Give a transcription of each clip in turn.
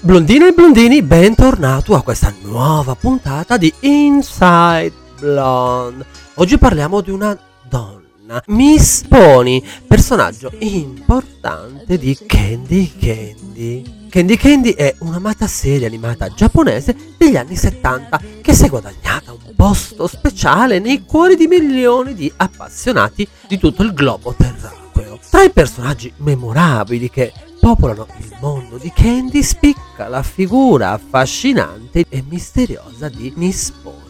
Blondine e blondini, bentornato a questa nuova puntata di Inside Blonde. Oggi parliamo di una donna, Miss Pony, personaggio importante di Candy Candy. Candy Candy è un'amata serie animata giapponese degli anni 70 che si è guadagnata un posto speciale nei cuori di milioni di appassionati di tutto il globo terracqueo. Tra i personaggi memorabili che popolano il mondo di Candy spicca la figura affascinante e misteriosa di Miss Pony.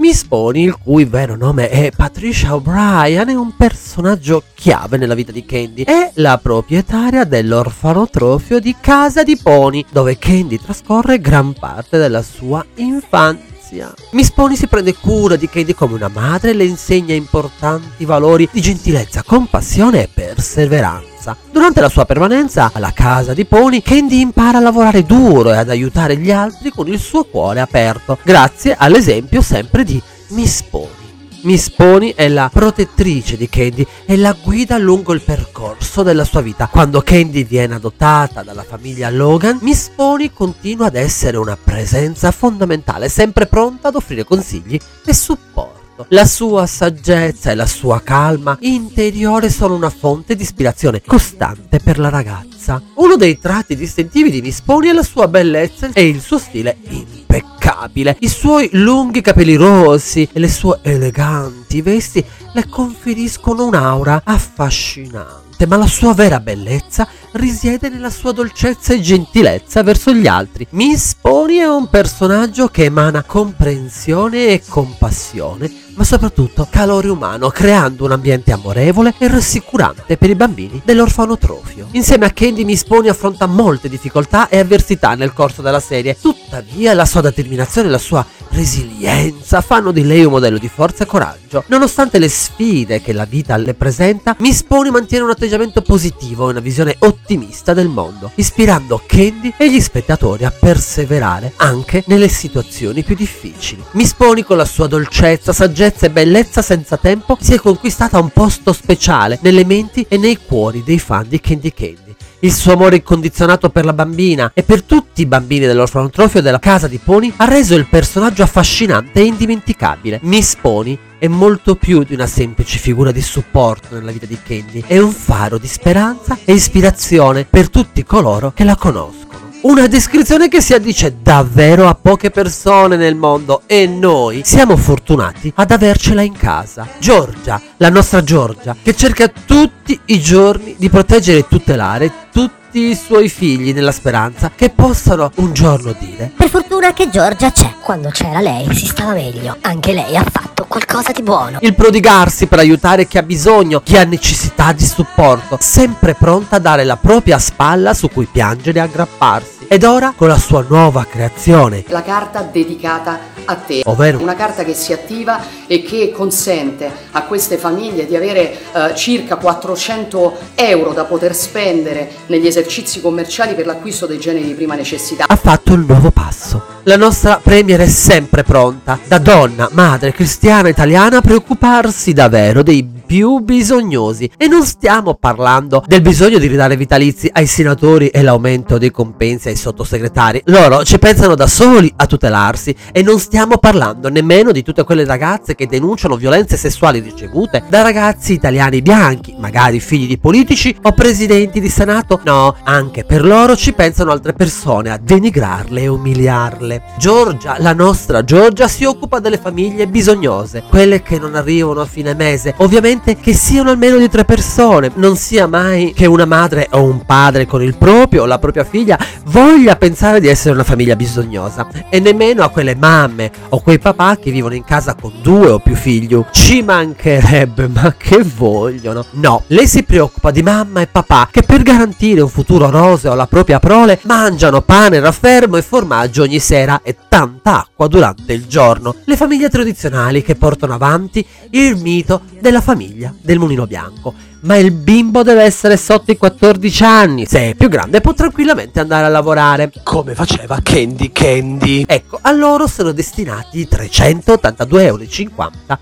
Miss Pony, il cui vero nome è Patricia O'Brien, è un personaggio chiave nella vita di Candy. È la proprietaria dell'orfanotrofio di Casa di Pony, dove Candy trascorre gran parte della sua infanzia. Miss Pony si prende cura di Candy come una madre e le insegna importanti valori di gentilezza, compassione e perseveranza ragazza. Durante la sua permanenza alla casa di Pony, Candy impara a lavorare duro e ad aiutare gli altri con il suo cuore aperto, grazie all'esempio sempre di Miss Pony. Miss Pony è la protettrice di Candy e la guida lungo il percorso della sua vita. Quando Candy viene adottata dalla famiglia Logan, Miss Pony continua ad essere una presenza fondamentale, sempre pronta ad offrire consigli e supporto passato. La sua saggezza e la sua calma interiore sono una fonte di ispirazione costante per la ragazza. Uno dei tratti distintivi di Miss Pony è la sua bellezza e il suo stile impeccabile. I suoi lunghi capelli rossi e le sue eleganti vesti le conferiscono un'aura affascinante, ma la sua vera bellezza risiede nella sua dolcezza e gentilezza verso gli altri. Miss Pony è un personaggio che emana comprensione e compassione, ma soprattutto calore umano, creando un ambiente amorevole e rassicurante per i bambini dell'orfanotrofio. Insieme a Candy Miss Pony affronta molte difficoltà e avversità nel corso della serie, tuttavia la sua determinazione e la sua resilienza fanno di lei un modello di forza e coraggio. Nonostante le sfide che la vita le presenta, Miss Pony mantiene un atteggiamento positivo e una visione ottimista del mondo, ispirando Candy e gli spettatori a perseverare anche nelle situazioni più difficili. Miss Pony con la sua dolcezza, saggezza e bellezza senza tempo si è conquistata un posto speciale nelle menti e nei cuori dei fan di Candy Candy il suo amore incondizionato per la bambina e per tutti i bambini dell'orfanotrofio della casa di Pony ha reso il personaggio affascinante e indimenticabile. Miss Pony è molto più di una semplice figura di supporto nella vita di Candy, è un faro di speranza e ispirazione per tutti coloro che la conoscono. Una descrizione che si addice davvero a poche persone nel mondo e noi siamo fortunati ad avercela in casa. Giorgia, la nostra Giorgia, che cerca tutti i giorni di proteggere e tutelare tutti i suoi figli nella speranza che possano un giorno dire Per fortuna che Giorgia c'è. Quando c'era lei si stava meglio. Anche lei ha fatto qualcosa di buono. il prodigarsi per aiutare chi ha bisogno, chi ha necessità di supporto, sempre pronta a dare la propria spalla su cui piangere e aggrapparsi. Ed ora, con la sua nuova creazione, la carta dedicata a te, ovvero una carta che si attiva e che consente a queste famiglie di avere eh, circa 400 euro da poter spendere negli esercizi commerciali per l'acquisto dei generi di prima necessità. ha fatto il nuovo passo. La nostra Premier è sempre pronta, da donna, madre cristiana italiana, a preoccuparsi davvero dei più bisognosi. E non stiamo parlando del bisogno di ridare vitalizi ai senatori e l'aumento dei compensi ai sottosegretari. Loro ci pensano da soli a tutelarsi e non stiamo parlando nemmeno di tutte quelle ragazze che denunciano violenze sessuali ricevute da ragazzi italiani bianchi, magari figli di politici o presidenti di senato. No, anche per loro ci pensano altre persone a denigrarle e umiliarle. Giorgia, la nostra Giorgia, si occupa delle famiglie bisognose, quelle che non arrivano a fine mese. Ovviamente che siano almeno di tre persone, non sia mai che una madre o un padre con il proprio o la propria figlia voglia pensare di essere una famiglia bisognosa e nemmeno a quelle mamme o quei papà che vivono in casa con due o più figli. Ci mancherebbe, ma che vogliono? No, lei si preoccupa di mamma e papà che per garantire un futuro roseo alla propria prole mangiano pane raffermo e formaggio ogni sera e tanta acqua durante il giorno. Le famiglie tradizionali che portano avanti il mito della famiglia del mulino bianco. Ma il bimbo deve essere sotto i 14 anni. Se è più grande può tranquillamente andare a lavorare. Come faceva Candy Candy. Ecco, a loro sono destinati 382,50 euro.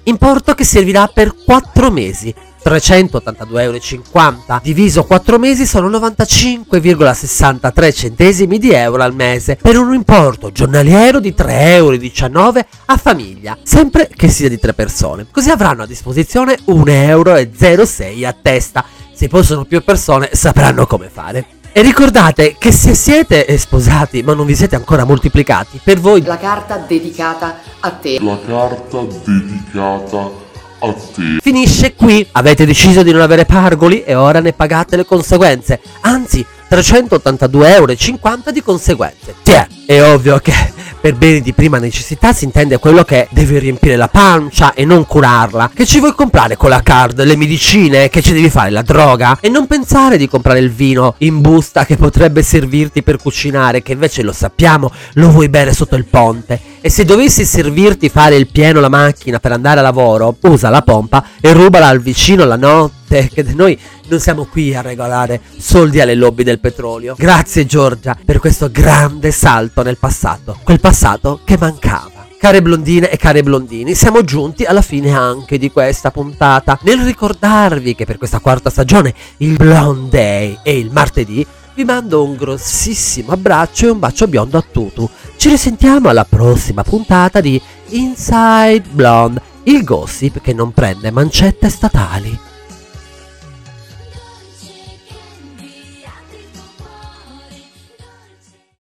Importo che servirà per 4 mesi. 382,50 euro diviso 4 mesi sono 95,63 centesimi di euro al mese per un importo giornaliero di 3,19 euro a famiglia, sempre che sia di 3 persone. Così avranno a disposizione 1,06 euro a testa. Se poi sono più persone sapranno come fare. E ricordate che se siete sposati ma non vi siete ancora moltiplicati, per voi la carta dedicata a te. La carta dedicata a te. Finisce qui. Avete deciso di non avere pargoli e ora ne pagate le conseguenze. Anzi, 382,50 euro di conseguenze. Tiè, è ovvio che per beni di prima necessità si intende quello che deve riempire la pancia e non curarla. Che ci vuoi comprare con la card? Le medicine? Che ci devi fare? La droga? E non pensare di comprare il vino in busta che potrebbe servirti per cucinare, che invece lo sappiamo, lo vuoi bere sotto il ponte. E se dovessi servirti fare il pieno la macchina per andare a lavoro, usa la pompa e rubala al vicino la notte che noi non siamo qui a regalare soldi alle lobby del petrolio. Grazie Giorgia per questo grande salto nel passato, quel passato che mancava. Care blondine e care blondini, siamo giunti alla fine anche di questa puntata. Nel ricordarvi che per questa quarta stagione il Blonde Day e il martedì vi mando un grossissimo abbraccio e un bacio biondo a Tutu. Ci risentiamo alla prossima puntata di Inside Blonde, il gossip che non prende mancette statali.